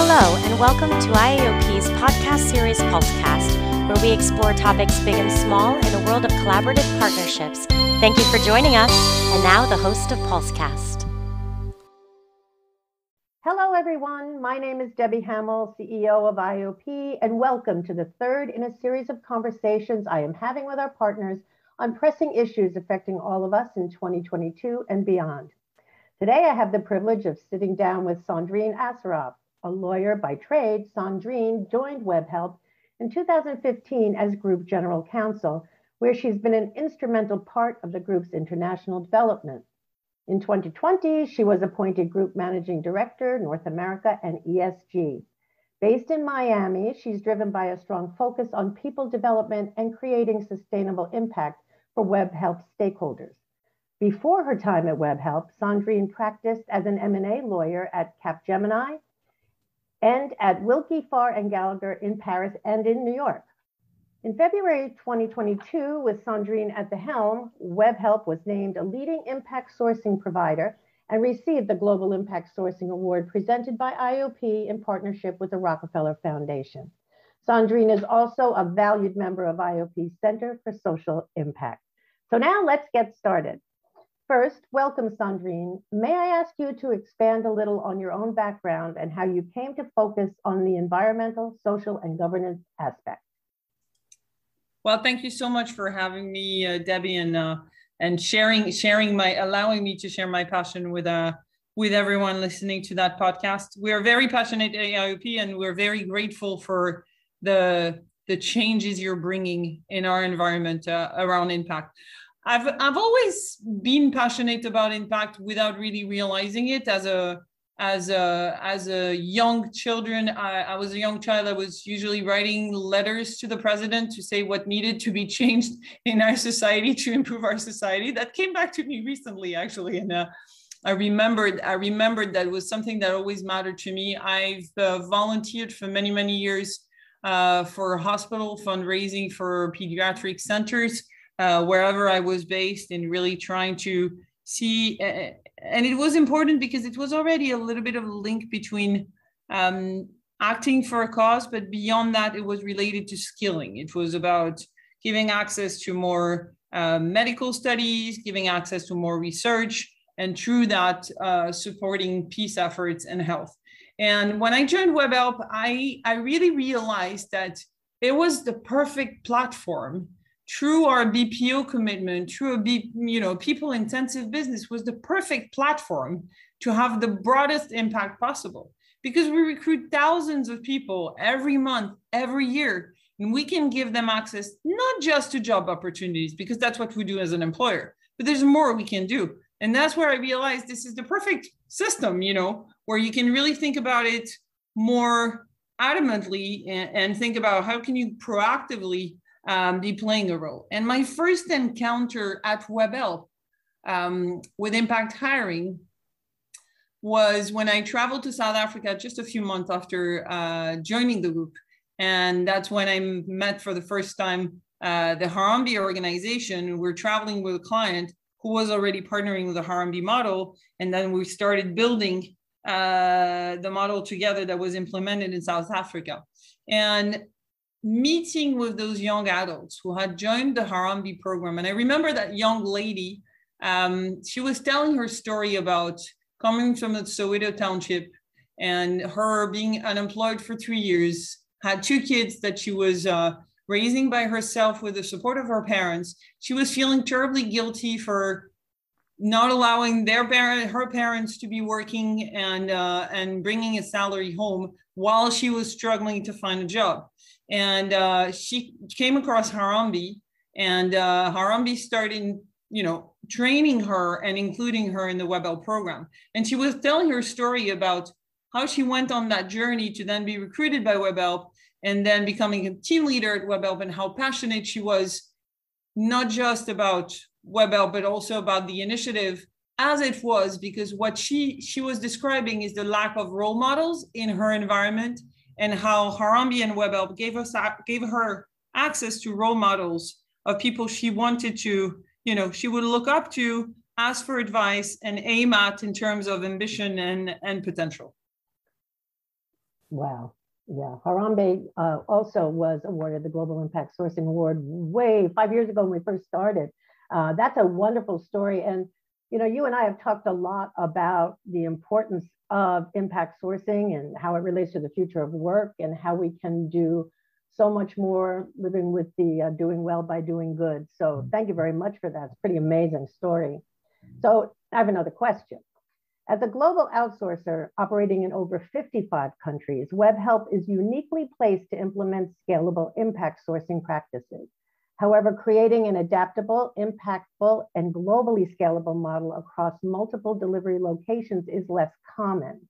Hello, and welcome to IAOP's podcast series Pulsecast, where we explore topics big and small in a world of collaborative partnerships. Thank you for joining us. And now, the host of Pulsecast. Hello, everyone. My name is Debi Hamill, CEO of IAOP, and welcome to the third in a series of conversations I am having with our partners on pressing issues affecting all of us in 2022 and beyond. Today, I have the privilege of sitting down with Sandrine Asseraf, a lawyer by trade. Sandrine joined WebHelp in 2015 as Group General Counsel, where she's been an instrumental part of the group's international development. In 2020, she was appointed Group Managing Director, North America and ESG. Based in Miami, she's driven by a strong focus on people development and creating sustainable impact for WebHelp stakeholders. Before her time at WebHelp, Sandrine practiced as an M&A lawyer at Capgemini and at Wilkie, Farr and Gallagher in Paris and in New York. In February 2022, with Sandrine at the helm, WebHelp was named a leading impact sourcing provider and received the Global Impact Sourcing Award presented by IAOP in partnership with the Rockefeller Foundation. Sandrine is also a valued member of IAOP's Center for Social Impact. So now let's get started. First, welcome, Sandrine. May I ask you to expand a little on your own background and how you came to focus on the environmental, social, and governance aspect? Well, thank you so much for having me, uh, Debbie, and uh, and sharing sharing my allowing me to share my passion with uh with everyone listening to that podcast. We are very passionate at IAOP, and we're very grateful for the the changes you're bringing in our environment uh, around impact. I've I've always been passionate about impact without really realizing it. As a as a as a young children I, I, was a young child i was usually writing letters to the president to say what needed to be changed in our society to improve our society. That came back to me recently actually and uh, i remembered i remembered that was something that always mattered to me. I've uh, volunteered for many many years uh, for hospital fundraising for pediatric centers uh, wherever I was based and really trying to see. Uh, and it was important because it was already a little bit of a link between um, acting for a cause, but beyond that, it was related to skilling. It was about giving access to more uh, medical studies, giving access to more research, and through that, uh, supporting peace efforts and health. And when I joined WebHelp, I, I really realized that it was the perfect platform through our BPO commitment, through a B, you know people intensive business was the perfect platform to have the broadest impact possible because we recruit thousands of people every month, every year, and we can give them access not just to job opportunities because that's what we do as an employer, but there's more we can do. And that's where I realized this is the perfect system, you know, where you can really think about it more adamantly and, and think about how can you proactively um, be playing a role. And my first encounter at WebHelp um, with impact hiring was when I traveled to South Africa just a few months after uh, joining the group. And that's when I met for the first time uh, the Harambee organization. We're traveling with a client who was already partnering with the Harambee model. And then we started building uh, the model together that was implemented in South Africa. And meeting with those young adults who had joined the Harambee program. And I remember that young lady, um, she was telling her story about coming from the Soweto township and her being unemployed for three years, had two kids that she was uh, raising by herself with the support of her parents. She was feeling terribly guilty for not allowing their parent, her parents to be working and uh, and bringing a salary home while she was struggling to find a job and uh, she came across Harambee, and uh, Harambee started, you know, training her and including her in the WebHelp program. And she was telling her story about how she went on that journey to then be recruited by WebHelp and then becoming a team leader at WebHelp and how passionate she was, not just about WebHelp, but also about the initiative as it was, because what she she was describing is the lack of role models in her environment and how Harambee and WebHelp gave us gave her access to role models of people she wanted to, you know, she would look up to, ask for advice, and aim at in terms of ambition and, and potential. Wow. Yeah, Harambee uh, also was awarded the Global Impact Sourcing Award way five years ago when we first started. Uh, that's a wonderful story. And, you know, you and I have talked a lot about the importance of impact sourcing and how it relates to the future of work and how we can do so much more living with the uh, doing well by doing good. So mm-hmm. thank you very much for that. It's a pretty amazing story. So I have another question. As a global outsourcer operating in over 55 countries, WebHelp is uniquely placed to implement scalable impact sourcing practices. However, creating an adaptable, impactful, and globally scalable model across multiple delivery locations is less common.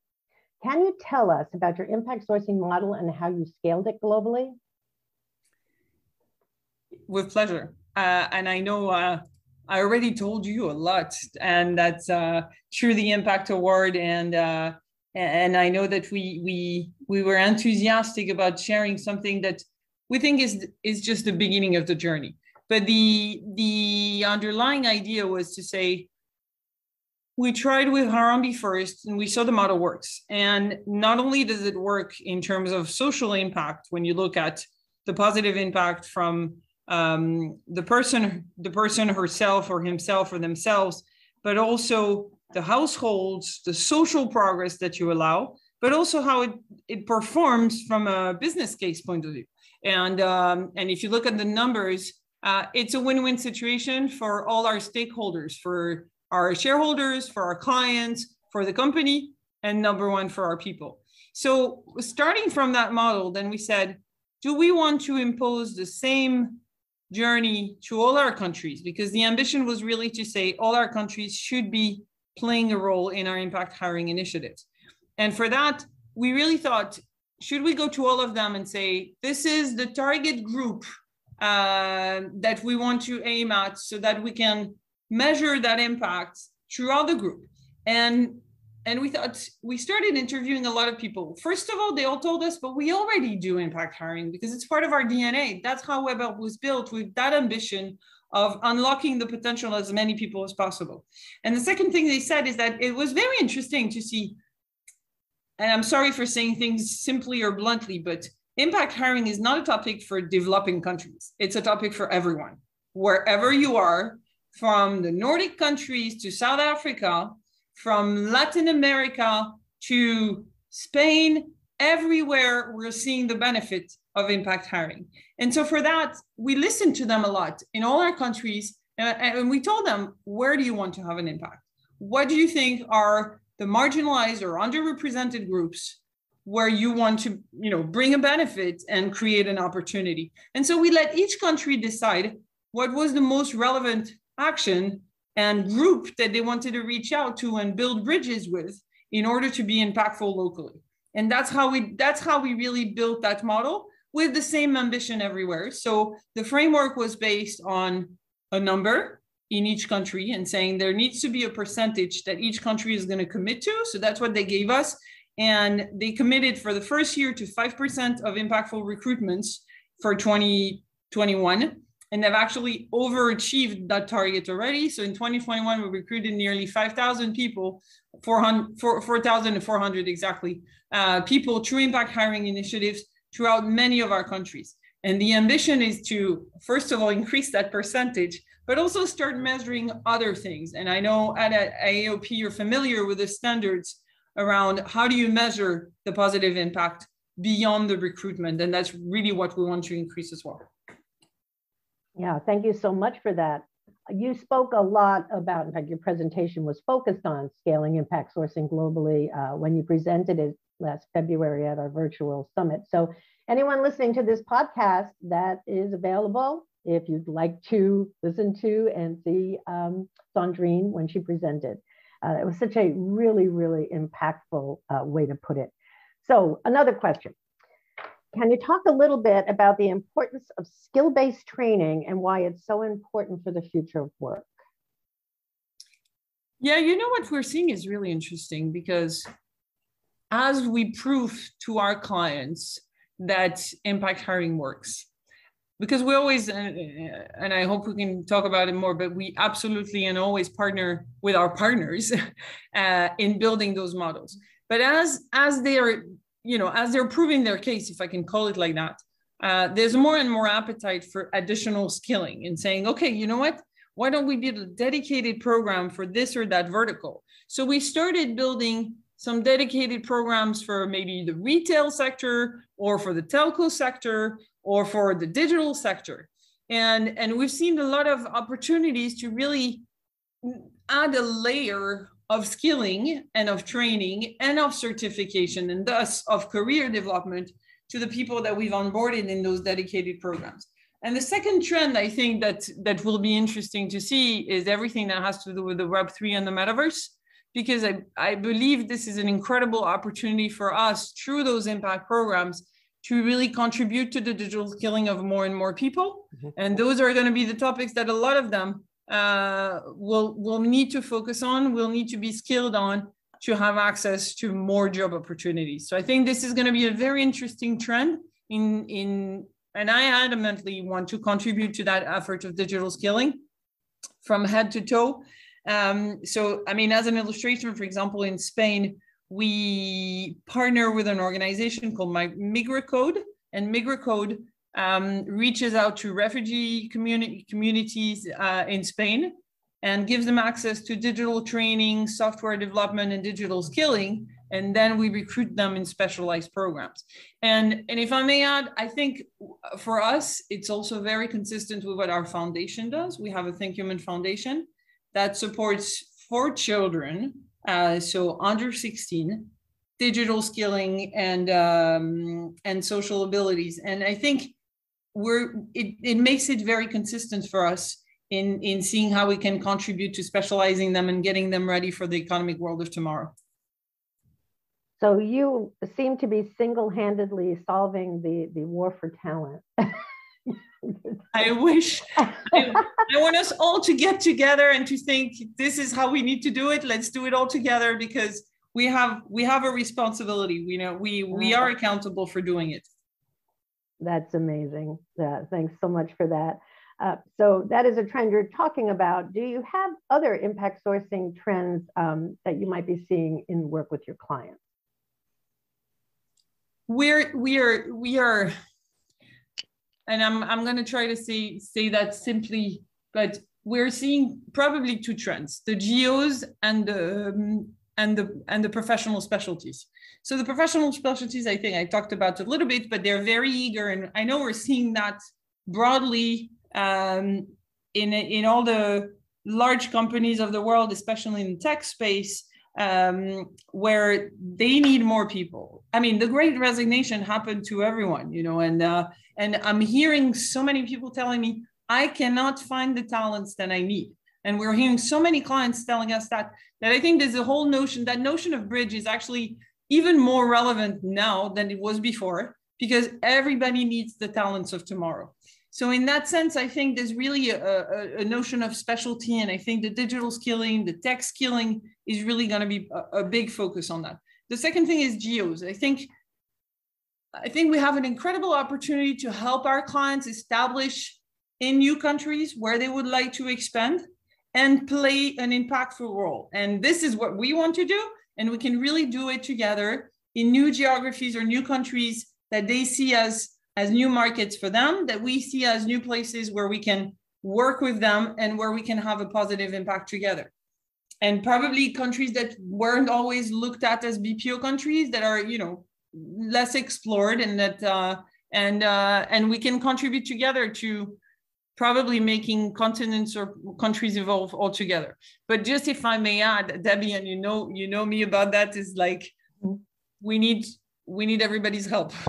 Can you tell us about your impact sourcing model and how you scaled it globally? With pleasure. Uh, and I know uh, I already told you a lot, and that's uh, through the Impact Award, and uh, and I know that we we we were enthusiastic about sharing something that we think is is just the beginning of the journey. But the the underlying idea was to say we tried with Harambee first, and we saw the model works. And not only does it work in terms of social impact, when you look at the positive impact from um, the person the person herself or himself or themselves but also the households the social progress that you allow but also how it, it performs from a business case point of view and um, and if you look at the numbers uh, it's a win-win situation for all our stakeholders for our shareholders for our clients for the company and number one for our people so starting from that model then we said do we want to impose the same journey to all our countries because the ambition was really to say all our countries should be playing a role in our impact hiring initiatives. And for that, we really thought, should we go to all of them and say, this is the target group uh, that we want to aim at so that we can measure that impact throughout the group? And and we thought we started interviewing a lot of people. First of all, they all told us, but we already do impact hiring because it's part of our DNA. That's how WebHelp was built with that ambition of unlocking the potential as many people as possible. And the second thing they said is that it was very interesting to see, and I'm sorry for saying things simply or bluntly, but impact hiring is not a topic for developing countries. It's a topic for everyone. Wherever you are, from the Nordic countries to South Africa, from Latin America to Spain, everywhere we're seeing the benefit of impact hiring. And so for that, we listened to them a lot in all our countries. And we told them, where do you want to have an impact? What do you think are the marginalized or underrepresented groups where you want to you know bring a benefit and create an opportunity. And so we let each country decide what was the most relevant action and group that they wanted to reach out to and build bridges with in order to be impactful locally. And that's how we that's how we really built that model with the same ambition everywhere. So the framework was based on a number in each country and saying there needs to be a percentage that each country is going to commit to so that's what they gave us and they committed for the first year to 5% of impactful recruitments for 2021 and they've actually overachieved that target already. So in 2021, we recruited nearly 5,000 people, 4,400 exactly, uh, people through impact hiring initiatives throughout many of our countries. And the ambition is to, first of all, increase that percentage, but also start measuring other things. And I know at IAOP, you're familiar with the standards around how do you measure the positive impact beyond the recruitment. And that's really what we want to increase as well. Yeah, thank you so much for that. You spoke a lot about, in fact, your presentation was focused on scaling impact sourcing globally uh, when you presented it last February at our virtual summit. So anyone listening to this podcast that is available, if you'd like to listen to and see um, Sandrine when she presented. Uh, it was such a really, really impactful uh, way to put it. So another question. Can you talk a little bit about the importance of skill based training and why it's so important for the future of work? Yeah, you know what we're seeing is really interesting because as we prove to our clients that impact hiring works, because we always, and I hope we can talk about it more, but we absolutely and always partner with our partners uh, in building those models. But as as they are you know, as they're proving their case, if I can call it like that, uh, there's more and more appetite for additional skilling and saying, okay, you know what? Why don't we build a dedicated program for this or that vertical? So we started building some dedicated programs for maybe the retail sector or for the telco sector or for the digital sector. And, and we've seen a lot of opportunities to really add a layer of skilling and of training and of certification and thus of career development to the people that we've onboarded in those dedicated programs. And the second trend I think that that will be interesting to see is everything that has to do with the Web3 and the metaverse, because I, I believe this is an incredible opportunity for us through those impact programs to really contribute to the digital skilling of more and more people. Mm-hmm. And those are going to be the topics that a lot of them uh, will will need to focus on, will need to be skilled on to have access to more job opportunities. So I think this is going to be a very interesting trend in in and I adamantly want to contribute to that effort of digital skilling from head to toe. Um, so I mean, as an illustration, for example, in Spain, we partner with an organization called MigraCode, and MigraCode um, reaches out to refugee community, communities uh, in Spain and gives them access to digital training, software development, and digital skilling. And then we recruit them in specialized programs. And, and if I may add, I think for us, it's also very consistent with what our foundation does. We have a Think Human Foundation that supports for children, uh, so under 16, digital skilling and um, and social abilities. And I think we're it, it makes it very consistent for us in in seeing how we can contribute to specializing them and getting them ready for the economic world of tomorrow so you seem to be single-handedly solving the the war for talent i wish I, I, want us all to get together and to think this is how we need to do it let's do it all together because we have we have a responsibility We know we we are accountable for doing it that's amazing. Yeah, thanks so much for that. Uh, so that is a trend you're talking about. Do you have other impact sourcing trends um, that you might be seeing in work with your clients? We're we are we are, and I'm I'm going to try to say say that simply, but we're seeing probably two trends: the geos and the um, and the and the professional specialties. So the professional specialties, I think I talked about a little bit, but they're very eager, and I know we're seeing that broadly um, in in all the large companies of the world, especially in the tech space, um, where they need more people. I mean, the Great Resignation happened to everyone, you know, and uh, and I'm hearing so many people telling me I cannot find the talents that I need. And we're hearing so many clients telling us that that I think there's a whole notion that notion of bridge is actually even more relevant now than it was before because everybody needs the talents of tomorrow. So in that sense, I think there's really a, a, a notion of specialty, and I think the digital skilling, the tech skilling is really going to be a, a big focus on that. The second thing is geos. I think I think we have an incredible opportunity to help our clients establish in new countries where they would like to expand and play an impactful role. And this is what we want to do and we can really do it together in new geographies or new countries that they see as as new markets for them that we see as new places where we can work with them and where we can have a positive impact together and probably countries that weren't always looked at as bpo countries that are you know less explored and that uh, and uh, and we can contribute together to probably making continents or countries evolve altogether. But just if I may add, Debbie, and you know, you know me about that is like we need we need everybody's help.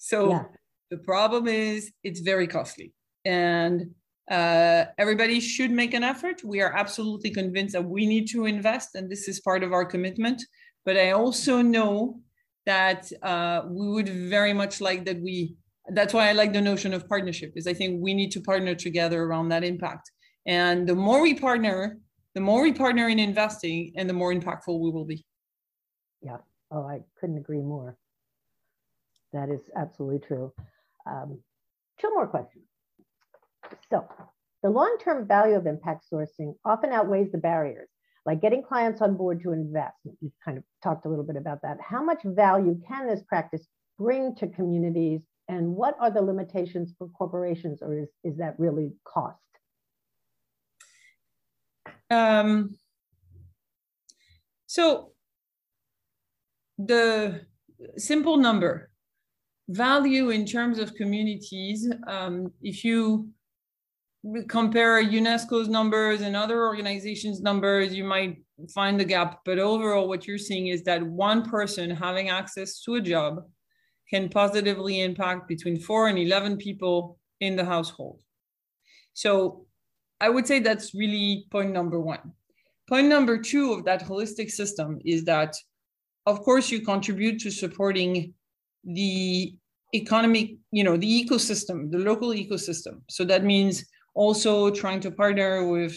So yeah. The problem is it's very costly, and uh, everybody should make an effort. We are absolutely convinced that we need to invest, and this is part of our commitment. But I also know that uh, we would very much like that we that's why I like the notion of partnership is I think we need to partner together around that impact. And the more we partner, the more we partner in investing and the more impactful we will be. Yeah. Oh, I couldn't agree more. That is absolutely true. Um, two more questions. So the long-term value of impact sourcing often outweighs the barriers like getting clients on board to invest. You've kind of talked a little bit about that. How much value can this practice bring to communities and what are the limitations for corporations or is, is that really cost? Um, so the simple number value in terms of communities, um, if you compare UNESCO's numbers and other organizations' numbers, you might find the gap. But overall, what you're seeing is that one person having access to a job can positively impact between four and 11 people in the household. So I would say that's really point number one. Point number two of that holistic system is that, of course, you contribute to supporting the economic, you know, the ecosystem, the local ecosystem. So that means also trying to partner with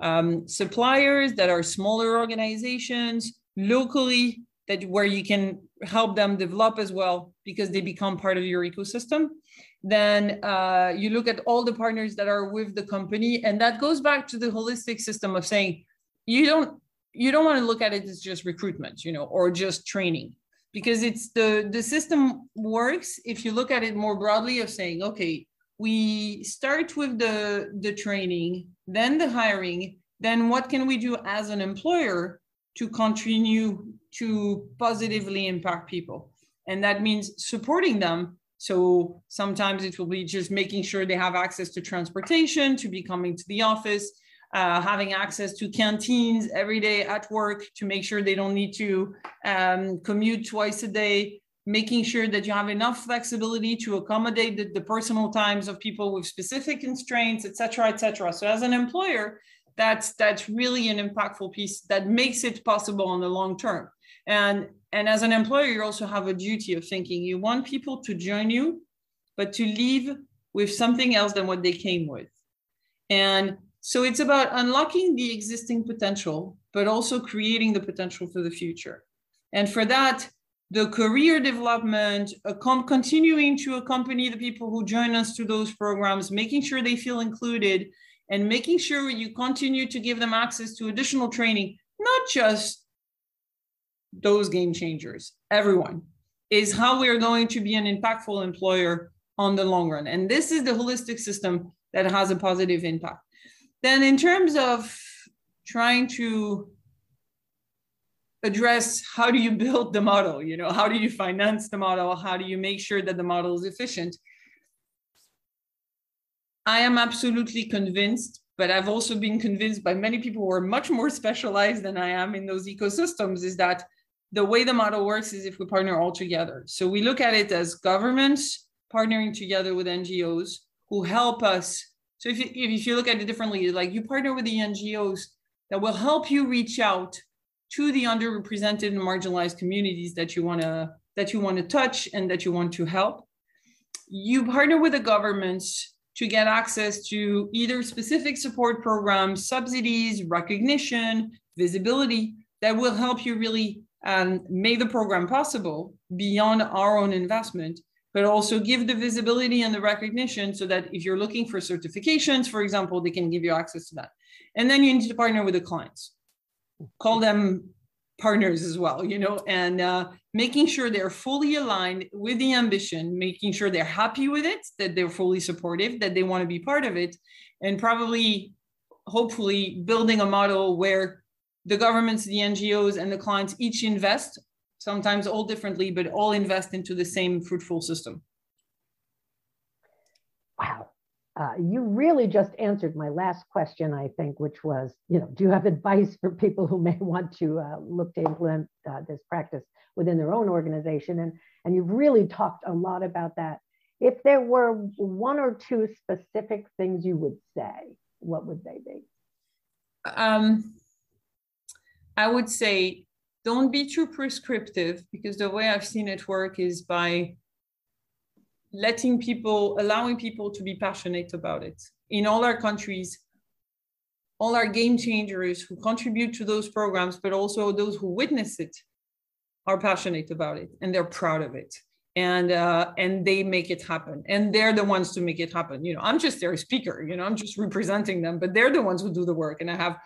um, suppliers that are smaller organizations locally that where you can help them develop as well because they become part of your ecosystem then uh, you look at all the partners that are with the company and that goes back to the holistic system of saying you don't you don't want to look at it as just recruitment you know or just training because it's the the system works if you look at it more broadly of saying okay we start with the the training then the hiring then what can we do as an employer to continue to positively impact people? And that means supporting them. So sometimes it will be just making sure they have access to transportation to be coming to the office uh, having access to canteens every day at work to make sure they don't need to um, commute twice a day, making sure that you have enough flexibility to accommodate the, the personal times of people with specific constraints, et cetera, et cetera. So as an employer, that's that's really an impactful piece that makes it possible in the long term. And and as an employer, you also have a duty of thinking you want people to join you, but to leave with something else than what they came with. And so it's about unlocking the existing potential, but also creating the potential for the future. And for that, the career development, continuing to accompany the people who join us to those programs, making sure they feel included, and making sure you continue to give them access to additional training, not just those game changers, everyone, is how we're going to be an impactful employer on the long run. And this is the holistic system that has a positive impact. Then, in terms of trying to address how do you build the model, you know, how do you finance the model, how do you make sure that the model is efficient? I am absolutely convinced, but I've also been convinced by many people who are much more specialized than I am in those ecosystems is that the way the model works is if we partner all together. So we look at it as governments partnering together with NGOs who help us so if you, if you look at it differently, like you partner with the NGOs that will help you reach out to the underrepresented and marginalized communities that you want to that you want to touch and that you want to help. You partner with the governments to get access to either specific support programs, subsidies, recognition, visibility that will help you really um, make the program possible beyond our own investment but also give the visibility and the recognition so that if you're looking for certifications, for example, they can give you access to that. And then you need to partner with the clients, call them partners as well, you know, and uh, making sure they're fully aligned with the ambition, making sure they're happy with it, that they're fully supportive, that they want to be part of it, and probably, hopefully, building a model where the governments, the NGOs, and the clients each invest sometimes all differently, but all invest into the same fruitful system. Wow. Uh, you really just answered my last question, I think, which was, you know, do you have advice for people who may want to uh, look to implement uh, this practice within their own organization? And, and you've really talked a lot about that. If there were one or two specific things you would say, what would they be? Um, I would say don't be too prescriptive because the way I've seen it work is by letting people, allowing people to be passionate about it. In all our countries, all our game changers who contribute to those programs, but also those who witness it, are passionate about it and they're proud of it. And uh, and they make it happen. And they're the ones to make it happen. You know i'm just their speaker you know i'm just representing them but they're the ones who do the work. And i have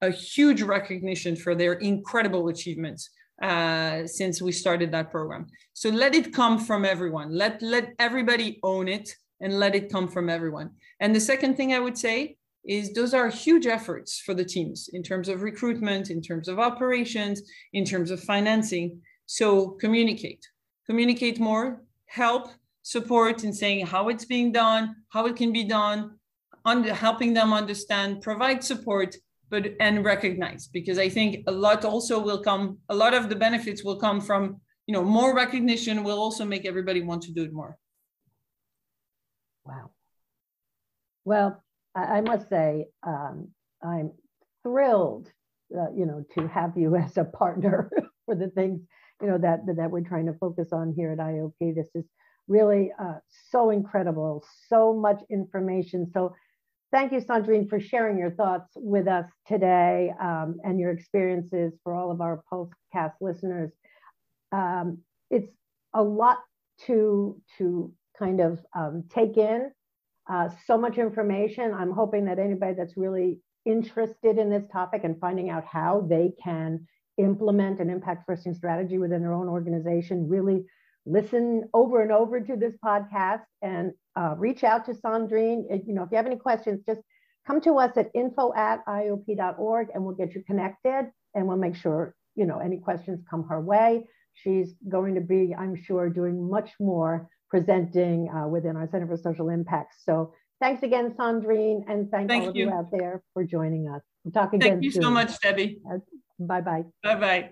a huge recognition for their incredible achievements uh, since we started that program. So let it come from everyone. Let let everybody own it and let it come from everyone. And the second thing I would say is those are huge efforts for the teams in terms of recruitment, in terms of operations, in terms of financing. So communicate, communicate more, help, support in saying how it's being done, how it can be done, under helping them understand, provide support, but and recognize because I think a lot also will come, a lot of the benefits will come from, you know, more recognition will also make everybody want to do it more. Wow. Well, I, I must say, um, I'm thrilled, uh, you know, to have you as a partner for the things, you know, that, that we're trying to focus on here at IAOP. This is really uh, so incredible, so much information. So thank you, Sandrine, for sharing your thoughts with us today um, and your experiences for all of our Pulsecast listeners. Um, it's a lot to, to kind of um, take in uh, so much information. I'm hoping that anybody that's really interested in this topic and finding out how they can implement an impact first strategy within their own organization really listen over and over to this podcast and uh, reach out to Sandrine. You know, if you have any questions, just come to us at info at iaop.org and we'll get you connected and we'll make sure, you know, any questions come her way. She's going to be, I'm sure, doing much more presenting uh, within our Center for Social Impact. So thanks again, Sandrine, and thank, thank all of you. you out there for joining us. We'll talk again Thank you soon. so much, Debbie. Uh, bye-bye. Bye-bye.